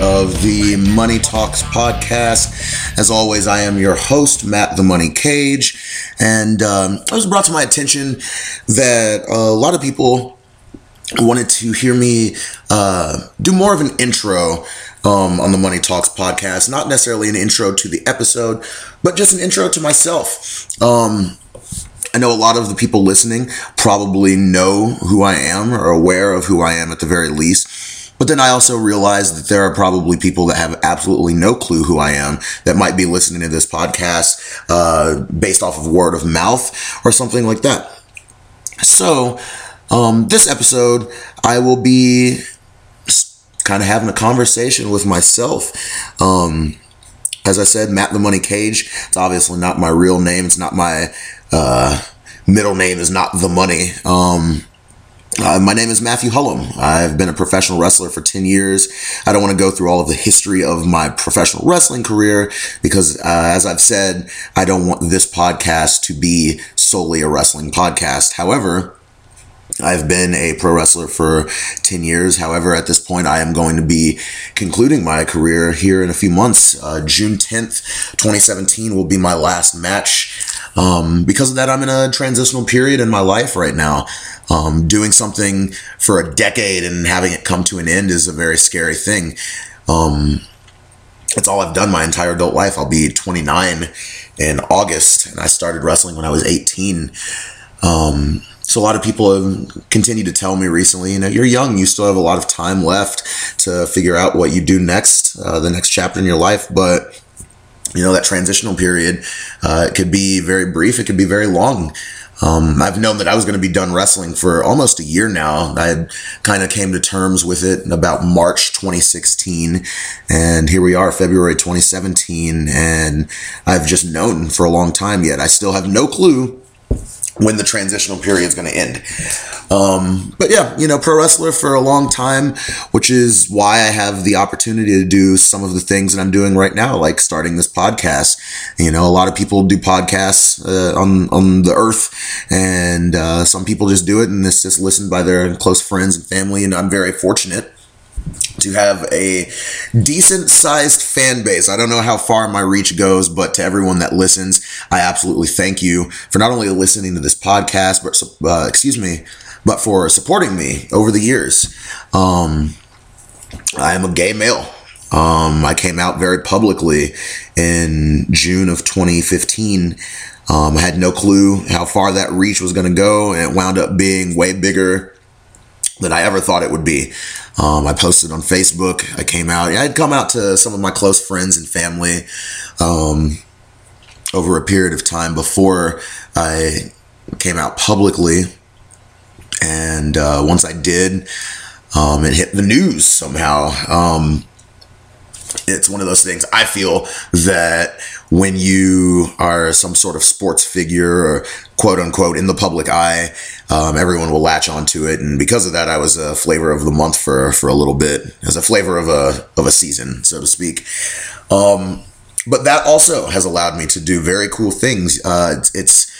of the Money Talks podcast. As always, I am your host, Matt the Money Cage, and um, it was brought to my attention that a lot of people wanted to hear me uh, do more of an intro um, on the Money Talks podcast. Not necessarily an intro to the episode, but just an intro to myself. Um, I know a lot of the people listening probably know who I am or aware of who I am at the very least. But then I also realize that there are probably people that have absolutely no clue who I am that might be listening to this podcast uh, based off of word of mouth or something like that. So, um, this episode, I will be kind of having a conversation with myself. Um, as I said, Matt the Money Cage. It's obviously not my real name. It's not my uh, middle name. Is not the money. Um, uh, my name is Matthew Hullum. I've been a professional wrestler for 10 years. I don't want to go through all of the history of my professional wrestling career because, uh, as I've said, I don't want this podcast to be solely a wrestling podcast. However, I've been a pro wrestler for 10 years. However, at this point, I am going to be concluding my career here in a few months. Uh, June 10th, 2017 will be my last match. Um, because of that, I'm in a transitional period in my life right now. Um, doing something for a decade and having it come to an end is a very scary thing. Um, it's all I've done my entire adult life. I'll be 29 in August, and I started wrestling when I was 18. Um, so a lot of people have continued to tell me recently, you know, you're young, you still have a lot of time left to figure out what you do next, uh, the next chapter in your life. But you know, that transitional period, uh, it could be very brief, it could be very long. Um, I've known that I was going to be done wrestling for almost a year now. I kind of came to terms with it in about March 2016, and here we are, February 2017, and I've just known for a long time yet. I still have no clue when the transitional period is going to end. Um, but yeah, you know, pro wrestler for a long time, which is why I have the opportunity to do some of the things that I'm doing right now, like starting this podcast. You know, a lot of people do podcasts uh, on on the earth, and uh, some people just do it and it's just listened by their close friends and family. And I'm very fortunate to have a decent sized fan base. I don't know how far my reach goes, but to everyone that listens, I absolutely thank you for not only listening to this podcast, but uh, excuse me, but for supporting me over the years. Um, I am a gay male. Um, I came out very publicly in June of 2015. Um, I had no clue how far that reach was going to go, and it wound up being way bigger than I ever thought it would be. Um, I posted on Facebook. I came out. I had come out to some of my close friends and family um, over a period of time before I came out publicly. And uh, once I did, um, it hit the news somehow. It's one of those things I feel that when you are some sort of sports figure or quote unquote in the public eye, um, everyone will latch onto it. And because of that, I was a flavor of the month for, for a little bit as a flavor of a, of a season, so to speak. Um, but that also has allowed me to do very cool things. Uh, it's, it's,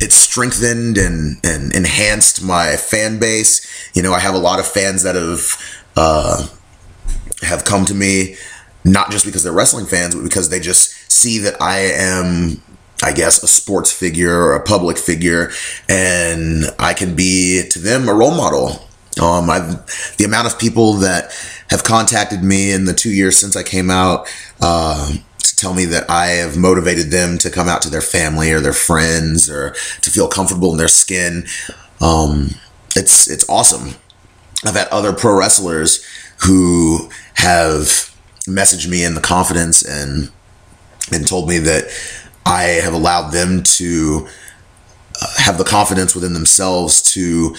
it's strengthened and, and enhanced my fan base. You know, I have a lot of fans that have, uh, have come to me not just because they're wrestling fans, but because they just see that I am, I guess, a sports figure or a public figure, and I can be to them a role model. Um, I've the amount of people that have contacted me in the two years since I came out uh, to tell me that I have motivated them to come out to their family or their friends or to feel comfortable in their skin. Um, it's it's awesome. I've had other pro wrestlers who have messaged me in the confidence and and told me that I have allowed them to uh, have the confidence within themselves to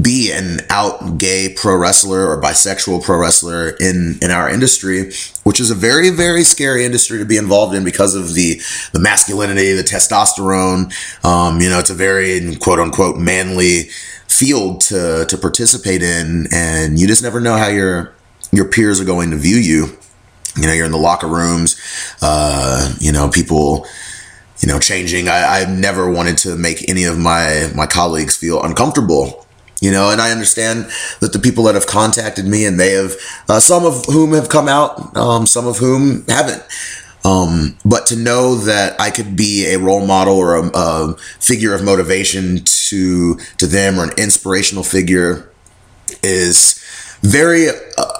be an out gay pro wrestler or bisexual pro wrestler in in our industry which is a very very scary industry to be involved in because of the the masculinity the testosterone. Um, you know it's a very quote unquote manly field to to participate in and you just never know how your your peers are going to view you you know, you're in the locker rooms, uh, you know, people, you know, changing. I, I never wanted to make any of my, my colleagues feel uncomfortable. you know and i understand that the people that have contacted me and they have uh, some of whom have come out um, some of whom haven't um, but to know that I could be a role model or a, a figure of motivation to to them or an inspirational figure is very uh,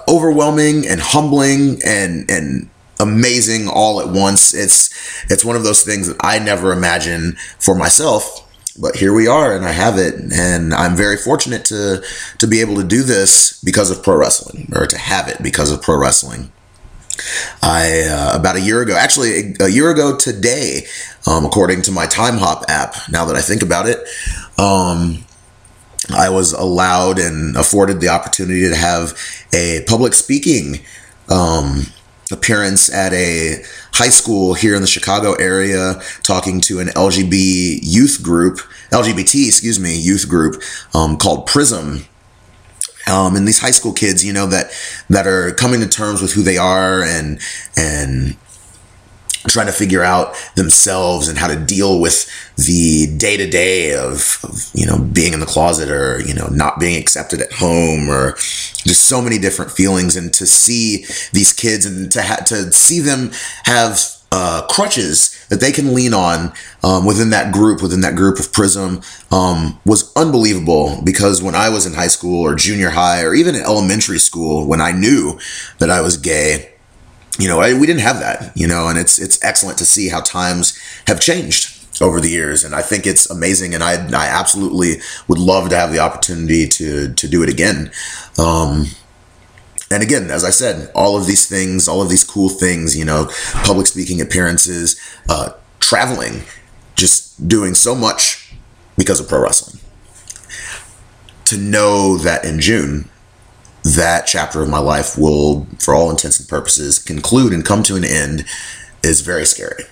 overwhelming and humbling and and amazing all at once. It's it's one of those things that I never imagined for myself but here we are and I have it and I'm very fortunate to to be able to do this because of pro wrestling or to have it because of pro wrestling. I uh, about a year ago, actually a, year ago today, um, according to my Timehop app. Now that I think about it, um, I was allowed and afforded the opportunity to have a public speaking um, appearance at a high school here in the Chicago area talking to an LGBT youth group, LGBT, excuse me, youth group um, called Prism. Um, and these high school kids, you know, that that are coming to terms with who they are and and trying to figure out themselves and how to deal with the day to day of, you know being in the closet or you know not being accepted at home or just so many different feelings and to see these kids and to ha- to see them have uh, crutches that they can lean on um, within that group, within that group of Prism, um, was unbelievable. Because when I was in high school or junior high or even in elementary school, when I knew that I was gay, you know, I, we didn't have that, you know, and it's it's excellent to see how times have changed over the years, and I think it's amazing, and I I absolutely would love to have the opportunity to to do it again. Um, and again, as I said, all of these things, all of these cool things, you know, public speaking appearances, uh, traveling, just doing so much because of pro wrestling. To know that in June, that chapter of my life will, for all intents and purposes, conclude and come to an end is very scary.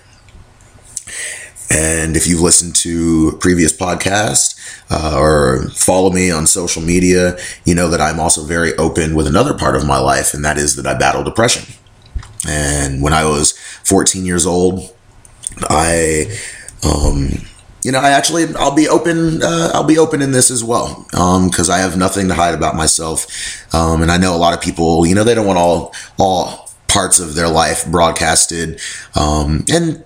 And if you've listened to previous podcasts uh, or follow me on social media, you know that I'm also very open with another part of my life, and that is that I battle depression. And when I was 14 years old, I um, you know, I actually I'll be open. Uh, I'll be open in this as well because um, I have nothing to hide about myself, um, and I know a lot of people. You know, they don't want all all parts of their life broadcasted, um, and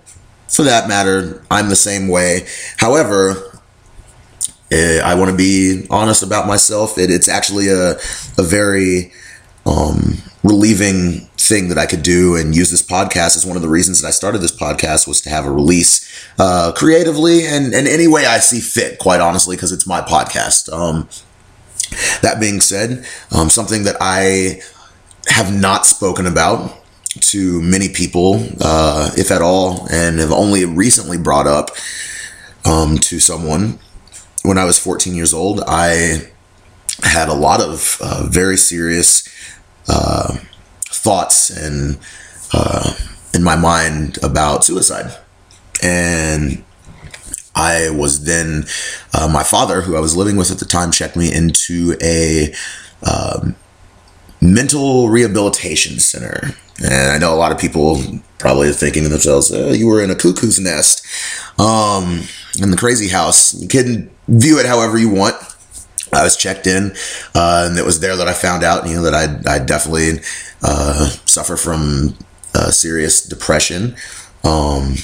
for that matter, I'm the same way. However, eh, I want to be honest about myself. It, it's actually a a very um, relieving thing that I could do and use this podcast as one of the reasons that I started this podcast was to have a release uh, creatively and, and any way I see fit, quite honestly, because it's my podcast. Um, that being said, um, something that I have not spoken about to many people, uh, if at all, and have only recently brought up um, to someone when I was 14 years old, I had a lot of uh, very serious uh, thoughts and uh, in my mind about suicide. And I was then, uh, my father, who I was living with at the time, checked me into a um, mental rehabilitation center. And I know a lot of people probably are thinking to themselves, oh, you were in a cuckoo's nest um, in the crazy house. You can view it however you want. I was checked in, uh, and it was there that I found out, you know, that I I definitely uh, suffer from uh, serious depression. Um,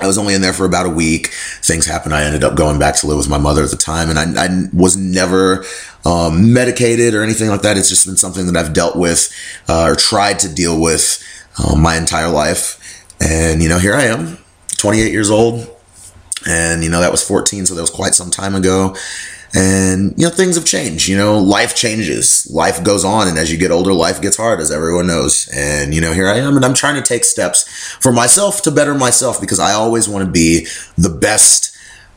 I was only in there for about a week. Things happened. I ended up going back to live with my mother at the time, and I, I was never um, medicated or anything like that. It's just been something that I've dealt with uh, or tried to deal with um, my entire life. And you know, here I am, 28 years old, and you know that was 14, so that was quite some time ago and you know things have changed you know life changes life goes on and as you get older life gets hard as everyone knows and you know here i am and i'm trying to take steps for myself to better myself because i always want to be the best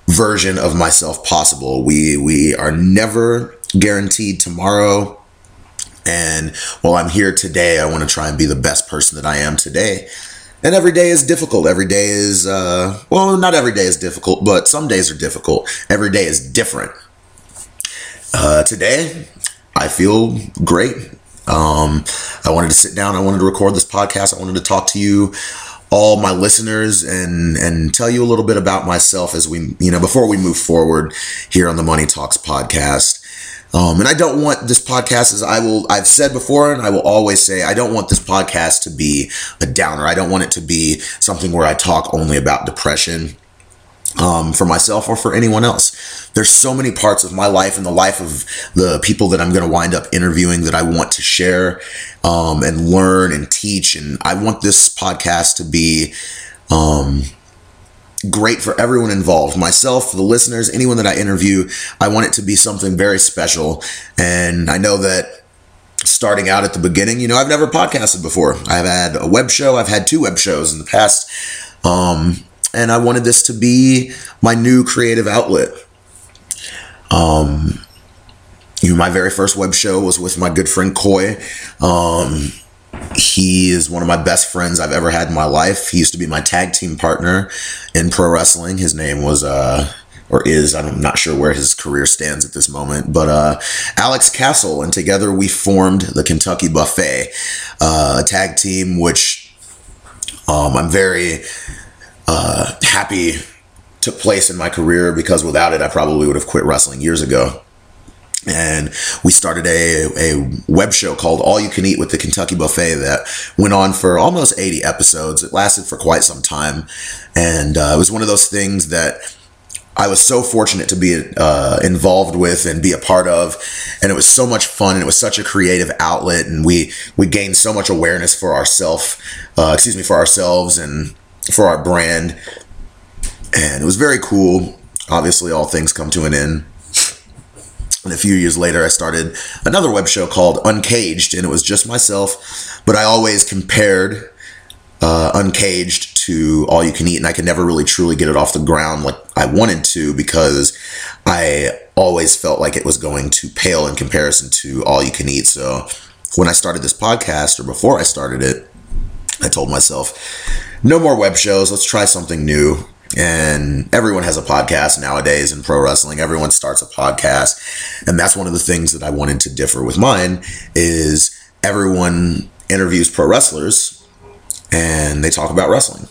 version of myself possible we we are never guaranteed tomorrow and while i'm here today i want to try and be the best person that i am today and every day is difficult. Every day is, uh, well, not every day is difficult, but some days are difficult. Every day is different. Uh, today, I feel great. Um, I wanted to sit down. I wanted to record this podcast. I wanted to talk to you, all my listeners, and and tell you a little bit about myself as we, you know, before we move forward here on the Money Talks podcast. Um, and I don't want this podcast, as I will, I've said before, and I will always say, I don't want this podcast to be a downer. I don't want it to be something where I talk only about depression um, for myself or for anyone else. There's so many parts of my life and the life of the people that I'm going to wind up interviewing that I want to share um, and learn and teach. And I want this podcast to be um, great for everyone involved myself, the listeners, anyone that I interview. I want it to be something very special. And I know that starting out at the beginning, you know, I've never podcasted before. I've had a web show, I've had two web shows in the past. Um, and I wanted this to be my new creative outlet. Um, you my very first web show was with my good friend Coy. Um, he is one of my best friends I've ever had in my life. He used to be my tag team partner in pro wrestling. His name was, uh, or is, I'm not sure where his career stands at this moment, but uh, Alex Castle. And together we formed the Kentucky Buffet, uh, a tag team, which um, I'm very uh, happy took place in my career because without it, I probably would have quit wrestling years ago. And we started a, a web show called All You Can Eat with the Kentucky Buffet that went on for almost 80 episodes. It lasted for quite some time. And uh, it was one of those things that I was so fortunate to be uh, involved with and be a part of, and it was so much fun, and it was such a creative outlet, and we we gained so much awareness for ourselves, uh, excuse me, for ourselves, and for our brand. And it was very cool. Obviously, all things come to an end. And a few years later, I started another web show called Uncaged, and it was just myself. But I always compared uh, Uncaged to All You Can Eat, and I could never really truly get it off the ground like I wanted to because I always felt like it was going to pale in comparison to All You Can Eat. So when I started this podcast, or before I started it, I told myself, no more web shows. Let's try something new. And everyone has a podcast nowadays in pro wrestling. Everyone starts a podcast. And that's one of the things that I wanted to differ with mine is everyone interviews pro wrestlers and they talk about wrestling.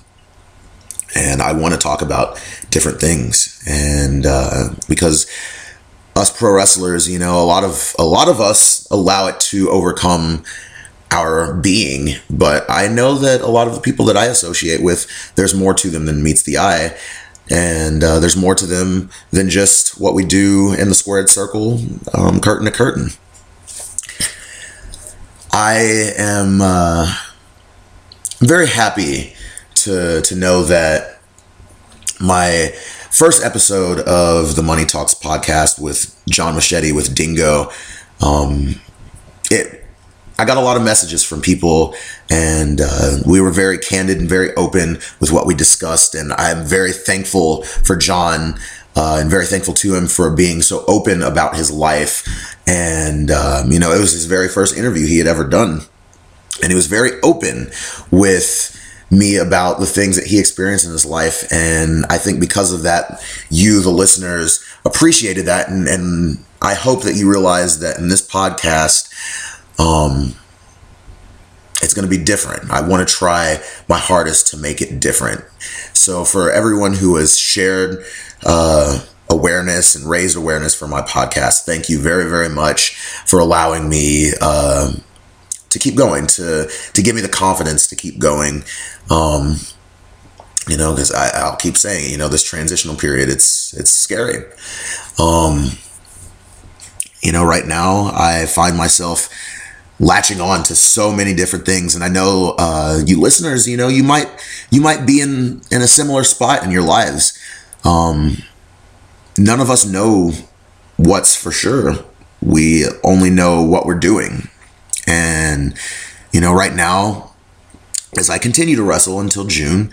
And I want to talk about different things. And uh, because us pro wrestlers, you know, a lot of a lot of us allow it to overcome our being. But I know that a lot of the people that I associate with, there's more to them than meets the eye. And uh, there's more to them than just what we do in the squared circle, um, curtain to curtain. I am uh, very happy to, to know that my first episode of the Money Talks podcast with John Machete with Dingo, um, it I got a lot of messages from people, and uh, we were very candid and very open with what we discussed. And I'm very thankful for John uh, and very thankful to him for being so open about his life. And, um, you know, it was his very first interview he had ever done. And he was very open with me about the things that he experienced in his life. And I think because of that, you, the listeners, appreciated that. And, and I hope that you realize that in this podcast, um, it's going to be different. I want to try my hardest to make it different. So, for everyone who has shared uh, awareness and raised awareness for my podcast, thank you very, very much for allowing me uh, to keep going, to to give me the confidence to keep going. Um, you know, because I'll keep saying, you know, this transitional period, it's it's scary. Um, you know, right now I find myself latching on to so many different things. And i know uh, you listeners you know you might you might be in in a similar spot in your lives. Um, none of us know what's for sure. We only know what we're doing. And you know right now as i continue to wrestle until june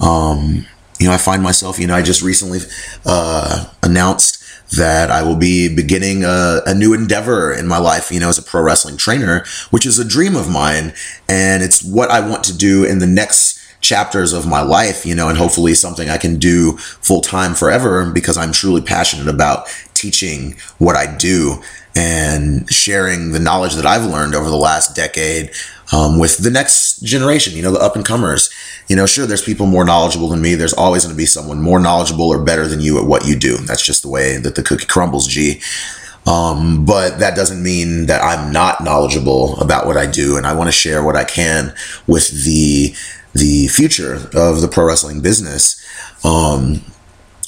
um, you know i find myself you know i just recently uh, announced that I will be beginning a, a, new endeavor in my life, you know, as a pro wrestling trainer, which is a dream of mine. And it's what I want to do in the next chapters of my life, you know, and hopefully something I can do full time forever because I'm truly passionate about teaching what I do and sharing the knowledge that I've learned over the last decade um, with the next generation, you know, the up and comers. You know, sure, there's people more knowledgeable than me. There's always going to be someone more knowledgeable or better than you at what you do. That's just the way that the cookie crumbles, G. Um, but that doesn't mean that I'm not knowledgeable about what I do, and I want to share what I can with the the future of the pro wrestling business. Um,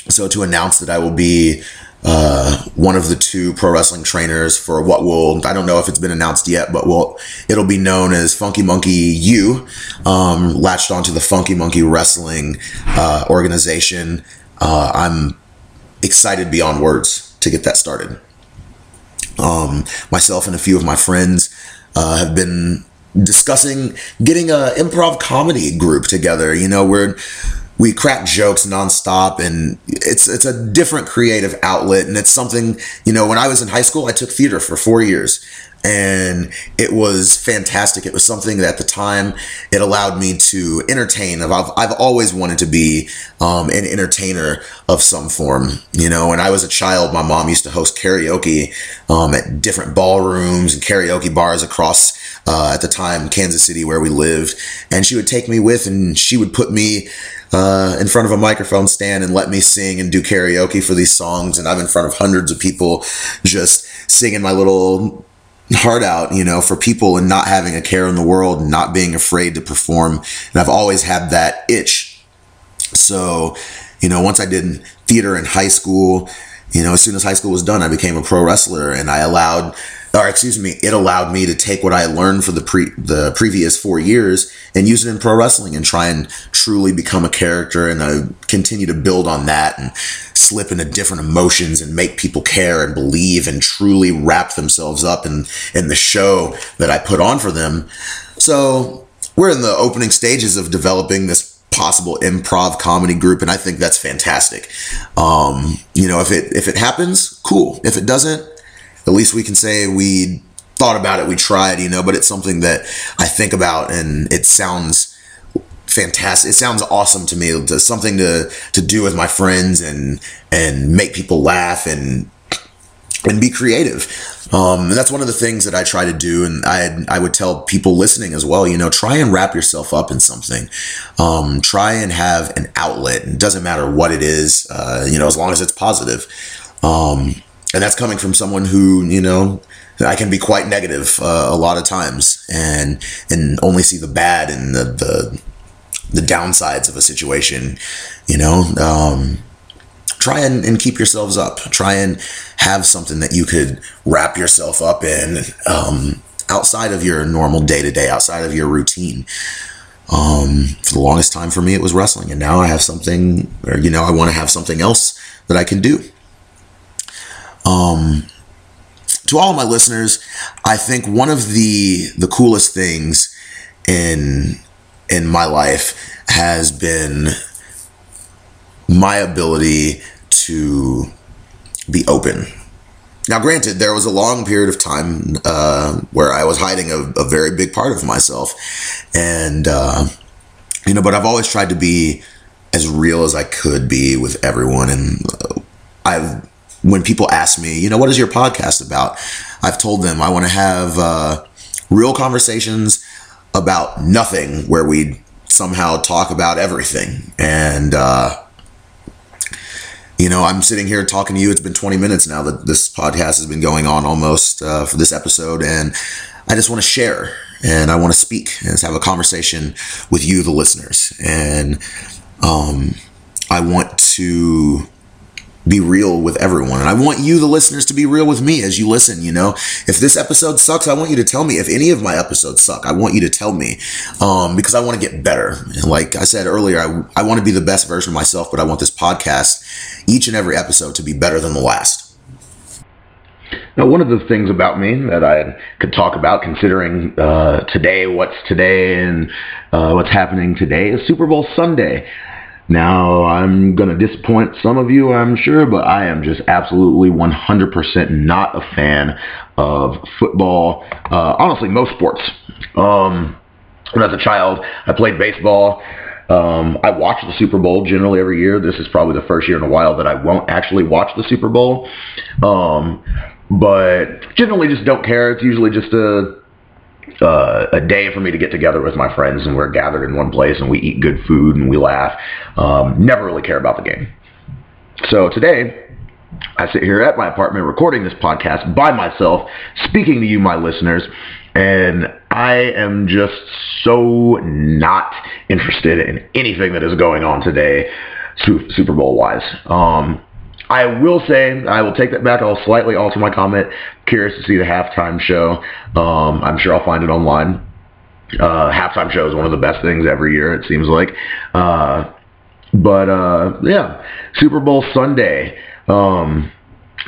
so to announce that I will be uh, one of the two pro wrestling trainers for what will I don't know if it's been announced yet, but will it'll be known as Funky Monkey U, um, latched onto the Funky Monkey Wrestling uh, organization. Uh, I'm excited beyond words to get that started. Um, myself and a few of my friends uh, have been discussing getting a improv comedy group together. You know, we're we crack jokes nonstop and it's it's a different creative outlet and it's something you know when I was in high school I took theater for 4 years and it was fantastic. It was something that at the time it allowed me to entertain. I've, I've always wanted to be um, an entertainer of some form you know. When I was a child my mom used to host karaoke um, at different ballrooms and karaoke bars across uh, at the time Kansas City where we lived and she would take me with and she would put me uh, in front of a microphone stand and let me sing and do karaoke for these songs. And I'm in front of hundreds of people just singing my little heart out, you know, for people and not having a care in the world and not being afraid to perform. And I've always had that itch. So, you know, once I did theater in high school, you know, as soon as high school was done, I became a pro wrestler and I allowed or excuse me, it allowed me to take what I learned for the pre the previous four years and use it in pro wrestling and try and truly become a character and uh, continue to build on that and slip into different emotions and make people care and believe and truly wrap themselves up in in the show that I put on for them. So we're in the opening stages of developing this possible improv comedy group and I think that's fantastic. Um, you know, if it if it happens, cool. If it doesn't, at least we can say we thought about it, we tried, you know, but it's something that I think about and it sounds fantastic. It sounds awesome to me. It's something to to do with my friends and and make people laugh and and be creative. Um, and that's one of the things that I try to do. And I, I would tell people listening as well, you know, try and wrap yourself up in something. Um, try and have an outlet. It doesn't matter what it is, uh, you know, as long as it's positive. Um, and that's coming from someone who you know I can be quite negative uh, a lot of times and and only see the bad and the the, the downsides of a situation you know um, try and, and keep yourselves up. Try and have something that you could wrap yourself up in um, outside of your normal day to day outside of your routine. Um, for the longest time for me it was wrestling and now I have something or you know I want to have something else that I can do. Um, to all my listeners, I think one of the the coolest things in in my life has been my ability to be open. Now, granted, there was a long period of time uh, where I was hiding a, a, very big part of myself, and uh, you know, but I've always tried to be as real as I could be with everyone, and uh, I've when people ask me, you know, what is your podcast about? I've told them I want to have uh, real conversations about nothing where we somehow talk about everything. And, uh, you know, I'm sitting here talking to you. It's been 20 minutes now that this podcast has been going on almost uh, for this episode. And I just want to share and I want to speak and have a conversation with you, the listeners. And um, I want to be real with everyone. And I want you, the listeners, to be real with me as you listen. You know, if this episode sucks, I want you to tell me. If any of my episodes suck, I want you to tell me um, because I want to get better. Like I said earlier, I, I want to be the best version of myself, but I want this podcast, each and every episode, to be better than the last. Now, one of the things about me that I could talk about, considering uh, today, what's today, and uh, what's happening today, is Super Bowl Sunday. Now, I'm going to disappoint some of you, I'm sure, but I am just absolutely 100% not a fan of football. Uh, honestly, most sports. Um, when I was a child, I played baseball. Um, I watch the Super Bowl generally every year. This is probably the first year in a while that I won't actually watch the Super Bowl. Um, but generally just don't care. It's usually just a uh, a day for me to get together with my friends and we're gathered in one place and we eat good food and we laugh. Um, never really care about the game. So today, I sit here at my apartment recording this podcast by myself, speaking to you, my listeners, and I am just so not interested in anything that is going on today, Super Bowl wise. Um, I will say, I will take that back. I'll slightly alter my comment. Curious to see the halftime show. Um, I'm sure I'll find it online. Uh, halftime show is one of the best things every year, it seems like. Uh, but uh, yeah, Super Bowl Sunday. Um,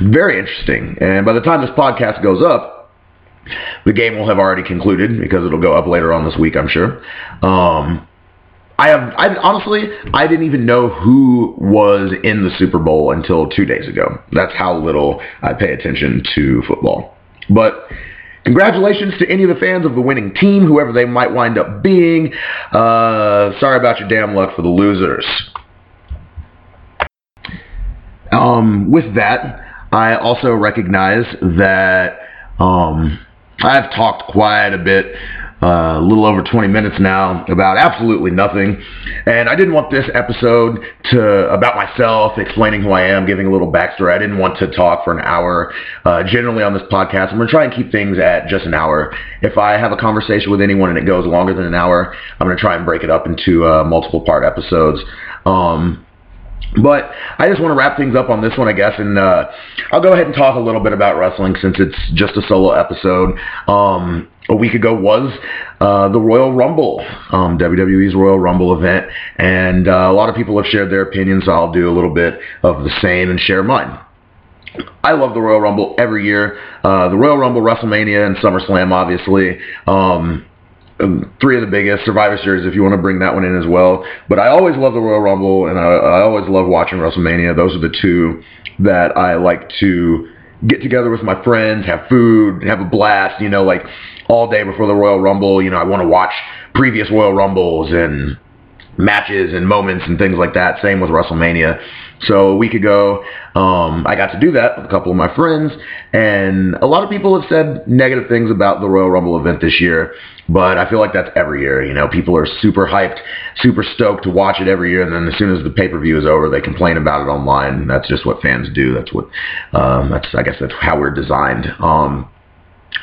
very interesting. And by the time this podcast goes up, the game will have already concluded because it'll go up later on this week, I'm sure. Um, I have, I honestly, I didn't even know who was in the Super Bowl until two days ago. That's how little I pay attention to football. But congratulations to any of the fans of the winning team, whoever they might wind up being. Uh, sorry about your damn luck for the losers. Um, with that, I also recognize that um, I've talked quite a bit a little over 20 minutes now about absolutely nothing. And I didn't want this episode to about myself, explaining who I am, giving a little backstory. I didn't want to talk for an hour. Uh, generally on this podcast, I'm going to try and keep things at just an hour. If I have a conversation with anyone and it goes longer than an hour, I'm going to try and break it up into uh, multiple part episodes. Um, but I just want to wrap things up on this one, I guess, and uh, I'll go ahead and talk a little bit about wrestling since it's just a solo episode. Um, a week ago was uh, the Royal Rumble, um, WWE's Royal Rumble event, and uh, a lot of people have shared their opinions, so I'll do a little bit of the same and share mine. I love the Royal Rumble every year. Uh, the Royal Rumble, WrestleMania, and SummerSlam, obviously. Um, Um, three of the biggest Survivor Series, if you want to bring that one in as well. But I always love the Royal Rumble, and I, I always love watching WrestleMania. Those are the two that I like to get together with my friends, have food, have a blast. You know, like all day before the Royal Rumble. You know, I want to watch previous Royal Rumbles and matches and moments and things like that. Same with WrestleMania. So a week ago, um, I got to do that with a couple of my friends, and a lot of people have said negative things about the Royal Rumble event this year. But I feel like that's every year. You know, people are super hyped, super stoked to watch it every year, and then as soon as the pay per view is over, they complain about it online. That's just what fans do. That's what um, that's I guess that's how we're designed. Um,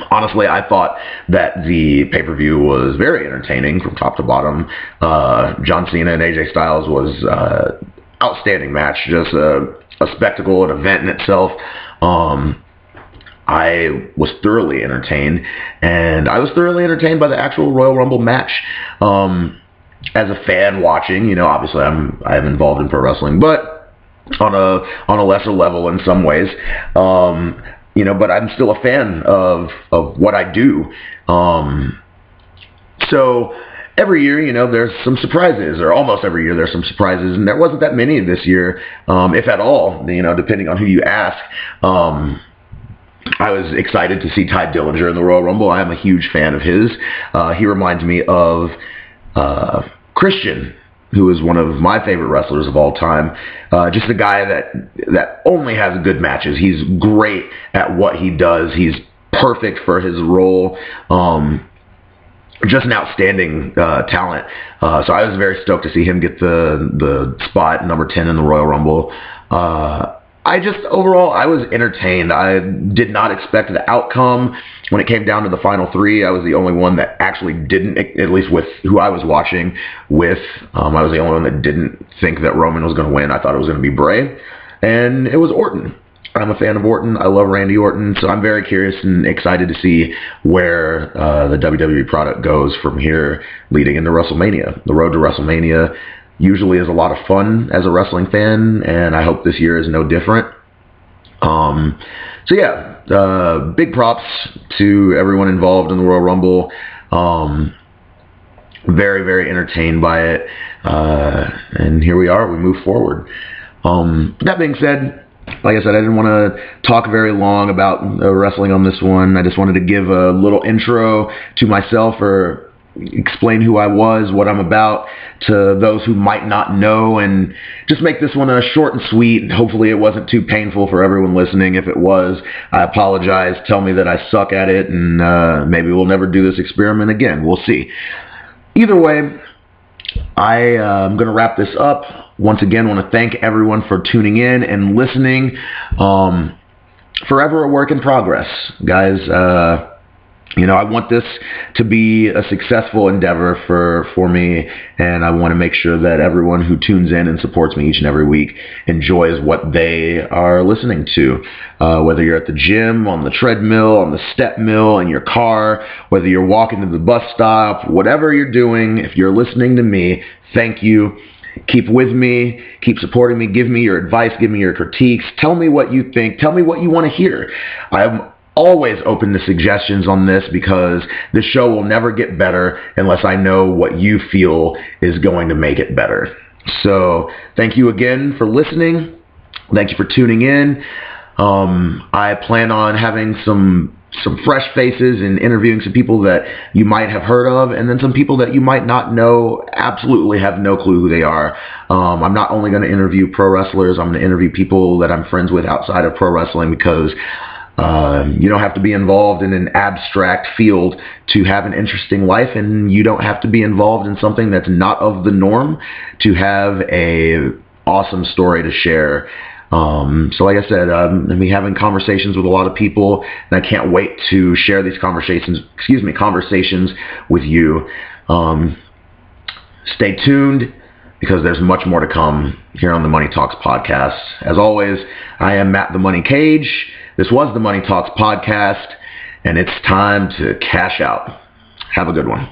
honestly, I thought that the pay per view was very entertaining from top to bottom. Uh, John Cena and AJ Styles was uh, outstanding match, just a, a spectacle, an event in itself. Um, I was thoroughly entertained, and I was thoroughly entertained by the actual Royal Rumble match. Um, as a fan watching, you know, obviously I'm I'm involved in pro wrestling, but on a on a lesser level in some ways. Um, you know, but I'm still a fan of of what I do. Um, so every year, you know, there's some surprises, or almost every year there's some surprises, and there wasn't that many this year, um, if at all. You know, depending on who you ask. Um, I was excited to see Tye Dillinger in the Royal Rumble. I am a huge fan of his. Uh, he reminds me of uh, Christian, who is one of my favorite wrestlers of all time. Uh, just a guy that that only has good matches. He's great at what he does. He's perfect for his role. Um, just an outstanding uh, talent. Uh, so I was very stoked to see him get the the spot number ten in the Royal Rumble. Uh, I just overall I was entertained. I did not expect the outcome when it came down to the final three. I was the only one that actually didn't, at least with who I was watching with. Um, I was the only one that didn't think that Roman was going to win. I thought it was going to be Bray, and it was Orton. I'm a fan of Orton. I love Randy Orton, so I'm very curious and excited to see where uh, the WWE product goes from here, leading into WrestleMania. The road to WrestleMania usually is a lot of fun as a wrestling fan, and I hope this year is no different. Um, so yeah, uh, big props to everyone involved in the Royal Rumble. Um, very, very entertained by it. Uh, and here we are. We move forward. Um, that being said, like I said, I didn't want to talk very long about uh, wrestling on this one. I just wanted to give a little intro to myself or explain who I was, what I'm about to those who might not know, and just make this one a short and sweet. Hopefully, it wasn't too painful for everyone listening. If it was, I apologize. Tell me that I suck at it, and uh, maybe we'll never do this experiment again. We'll see. Either way, I uh, am going to wrap this up. Once again, want to thank everyone for tuning in and listening. Um, forever a work in progress, guys. Uh, you know, I want this to be a successful endeavor for, for me, and I want to make sure that everyone who tunes in and supports me each and every week enjoys what they are listening to. Uh, whether you're at the gym, on the treadmill, on the step mill, in your car, whether you're walking to the bus stop, whatever you're doing, if you're listening to me, thank you. Keep with me, keep supporting me, give me your advice, give me your critiques, tell me what you think, tell me what you want to hear. I'm always open to suggestions on this because the show will never get better unless I know what you feel is going to make it better. So thank you again for listening. Thank you for tuning in. Um, I plan on having some some fresh faces and interviewing some people that you might have heard of, and then some people that you might not know, absolutely have no clue who they are. Um, I'm not only going to interview pro wrestlers, I'm going to interview people that I'm friends with outside of pro wrestling because uh, you don't have to be involved in an abstract field to have an interesting life, and you don't have to be involved in something that's not of the norm to have a awesome story to share. Um, so, like I said, I'm to be having conversations with a lot of people, and I can't wait to share these conversations. Excuse me, conversations with you. Um, stay tuned because there's much more to come here on the Money Talks podcast. As always, I am Matt the Money Cage. This was the Money Talks podcast, and it's time to cash out. Have a good one.